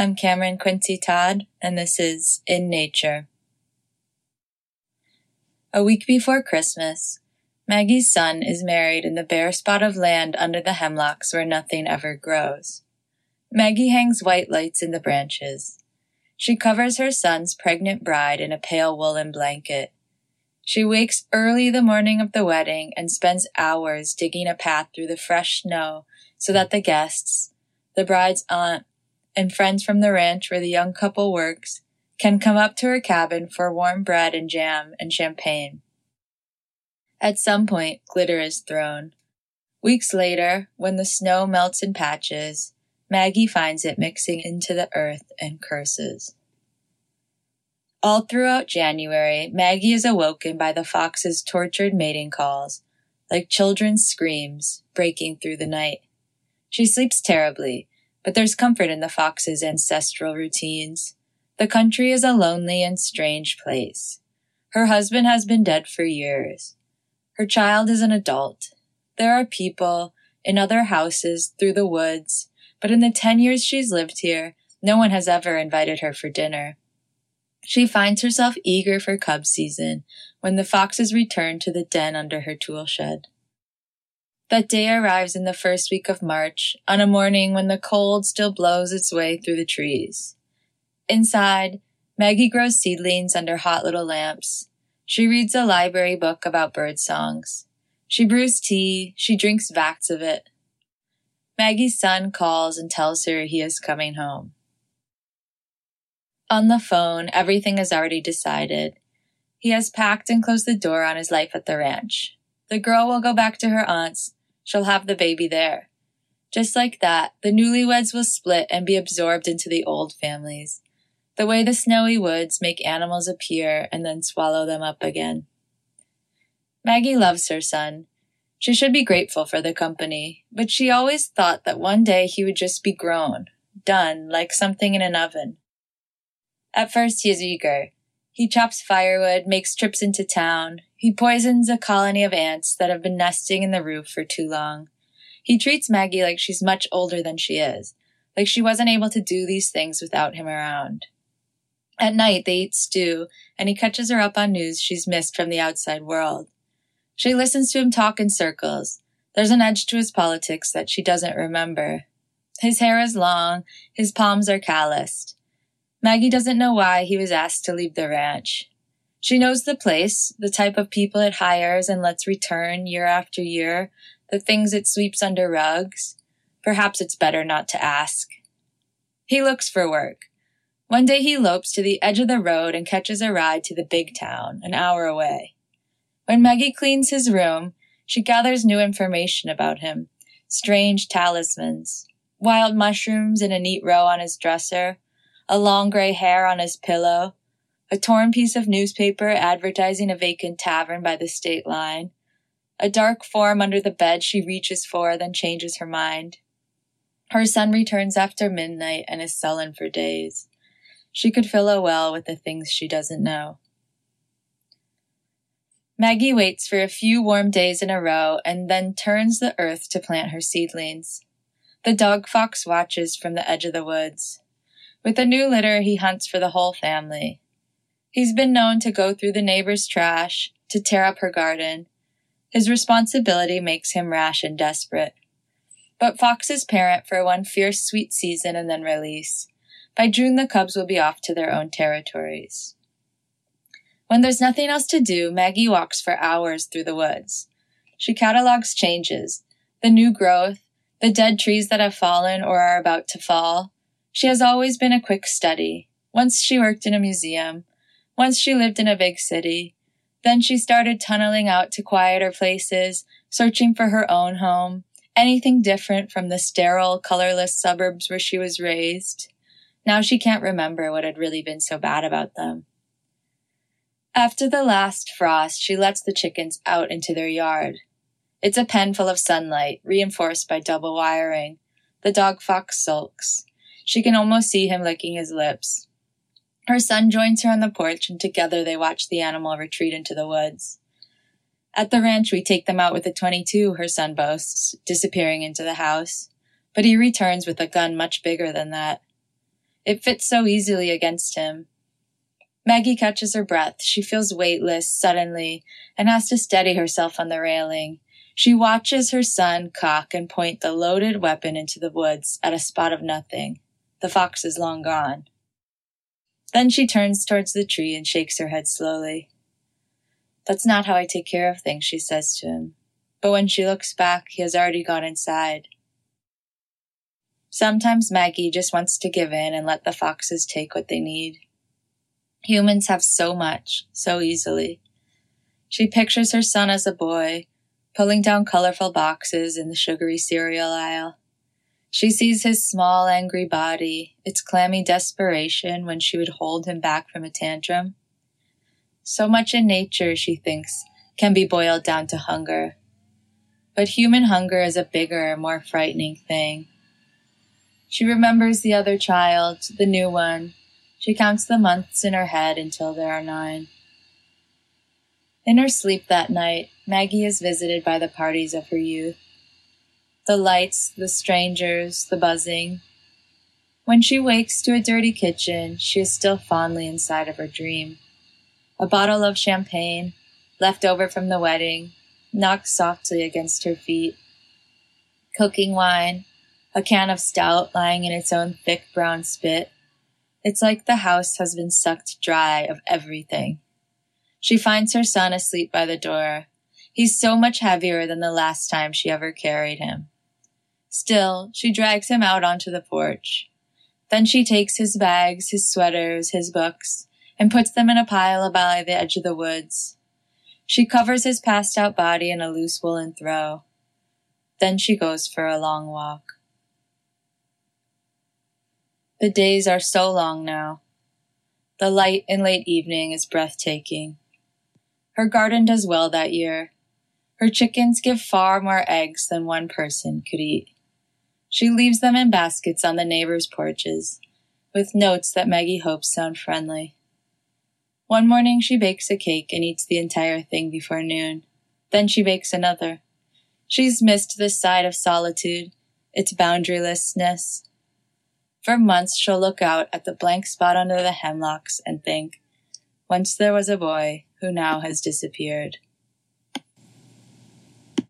I'm Cameron Quincy Todd, and this is In Nature. A week before Christmas, Maggie's son is married in the bare spot of land under the hemlocks where nothing ever grows. Maggie hangs white lights in the branches. She covers her son's pregnant bride in a pale woolen blanket. She wakes early the morning of the wedding and spends hours digging a path through the fresh snow so that the guests, the bride's aunt, and friends from the ranch where the young couple works can come up to her cabin for warm bread and jam and champagne. At some point, glitter is thrown. Weeks later, when the snow melts in patches, Maggie finds it mixing into the earth and curses. All throughout January, Maggie is awoken by the fox's tortured mating calls, like children's screams breaking through the night. She sleeps terribly, but there's comfort in the fox's ancestral routines. The country is a lonely and strange place. Her husband has been dead for years. Her child is an adult. There are people in other houses through the woods, but in the 10 years she's lived here, no one has ever invited her for dinner. She finds herself eager for cub season when the foxes return to the den under her tool shed. That day arrives in the first week of March, on a morning when the cold still blows its way through the trees. Inside, Maggie grows seedlings under hot little lamps. She reads a library book about bird songs. She brews tea. She drinks vats of it. Maggie's son calls and tells her he is coming home. On the phone, everything is already decided. He has packed and closed the door on his life at the ranch. The girl will go back to her aunt's. She'll have the baby there. Just like that, the newlyweds will split and be absorbed into the old families. The way the snowy woods make animals appear and then swallow them up again. Maggie loves her son. She should be grateful for the company, but she always thought that one day he would just be grown, done, like something in an oven. At first, he is eager. He chops firewood, makes trips into town. He poisons a colony of ants that have been nesting in the roof for too long. He treats Maggie like she's much older than she is, like she wasn't able to do these things without him around. At night, they eat stew, and he catches her up on news she's missed from the outside world. She listens to him talk in circles. There's an edge to his politics that she doesn't remember. His hair is long, his palms are calloused. Maggie doesn't know why he was asked to leave the ranch. She knows the place, the type of people it hires and lets return year after year, the things it sweeps under rugs. Perhaps it's better not to ask. He looks for work. One day he lopes to the edge of the road and catches a ride to the big town, an hour away. When Maggie cleans his room, she gathers new information about him. Strange talismans, wild mushrooms in a neat row on his dresser, a long gray hair on his pillow, a torn piece of newspaper advertising a vacant tavern by the state line, a dark form under the bed she reaches for, then changes her mind. Her son returns after midnight and is sullen for days. She could fill a well with the things she doesn't know. Maggie waits for a few warm days in a row and then turns the earth to plant her seedlings. The dog fox watches from the edge of the woods. With a new litter, he hunts for the whole family. He's been known to go through the neighbor's trash, to tear up her garden. His responsibility makes him rash and desperate. But foxes parent for one fierce sweet season and then release. By June, the cubs will be off to their own territories. When there's nothing else to do, Maggie walks for hours through the woods. She catalogs changes, the new growth, the dead trees that have fallen or are about to fall, she has always been a quick study. Once she worked in a museum. Once she lived in a big city. Then she started tunneling out to quieter places, searching for her own home, anything different from the sterile, colorless suburbs where she was raised. Now she can't remember what had really been so bad about them. After the last frost, she lets the chickens out into their yard. It's a pen full of sunlight, reinforced by double wiring. The dog fox sulks. She can almost see him licking his lips. Her son joins her on the porch and together they watch the animal retreat into the woods. At the ranch, we take them out with a 22, her son boasts, disappearing into the house. But he returns with a gun much bigger than that. It fits so easily against him. Maggie catches her breath. She feels weightless suddenly and has to steady herself on the railing. She watches her son cock and point the loaded weapon into the woods at a spot of nothing. The fox is long gone. Then she turns towards the tree and shakes her head slowly. That's not how I take care of things, she says to him. But when she looks back, he has already gone inside. Sometimes Maggie just wants to give in and let the foxes take what they need. Humans have so much, so easily. She pictures her son as a boy, pulling down colorful boxes in the sugary cereal aisle. She sees his small, angry body, its clammy desperation when she would hold him back from a tantrum. So much in nature, she thinks, can be boiled down to hunger. But human hunger is a bigger, more frightening thing. She remembers the other child, the new one. She counts the months in her head until there are nine. In her sleep that night, Maggie is visited by the parties of her youth. The lights, the strangers, the buzzing. When she wakes to a dirty kitchen, she is still fondly inside of her dream. A bottle of champagne, left over from the wedding, knocks softly against her feet. Cooking wine, a can of stout lying in its own thick brown spit. It's like the house has been sucked dry of everything. She finds her son asleep by the door. He's so much heavier than the last time she ever carried him. Still, she drags him out onto the porch. Then she takes his bags, his sweaters, his books, and puts them in a pile by the edge of the woods. She covers his passed out body in a loose woolen throw. Then she goes for a long walk. The days are so long now. The light in late evening is breathtaking. Her garden does well that year. Her chickens give far more eggs than one person could eat. She leaves them in baskets on the neighbors' porches, with notes that Maggie hopes sound friendly. One morning she bakes a cake and eats the entire thing before noon. Then she bakes another. She's missed this side of solitude, its boundarylessness, for months she'll look out at the blank spot under the hemlocks and think, once there was a boy who now has disappeared.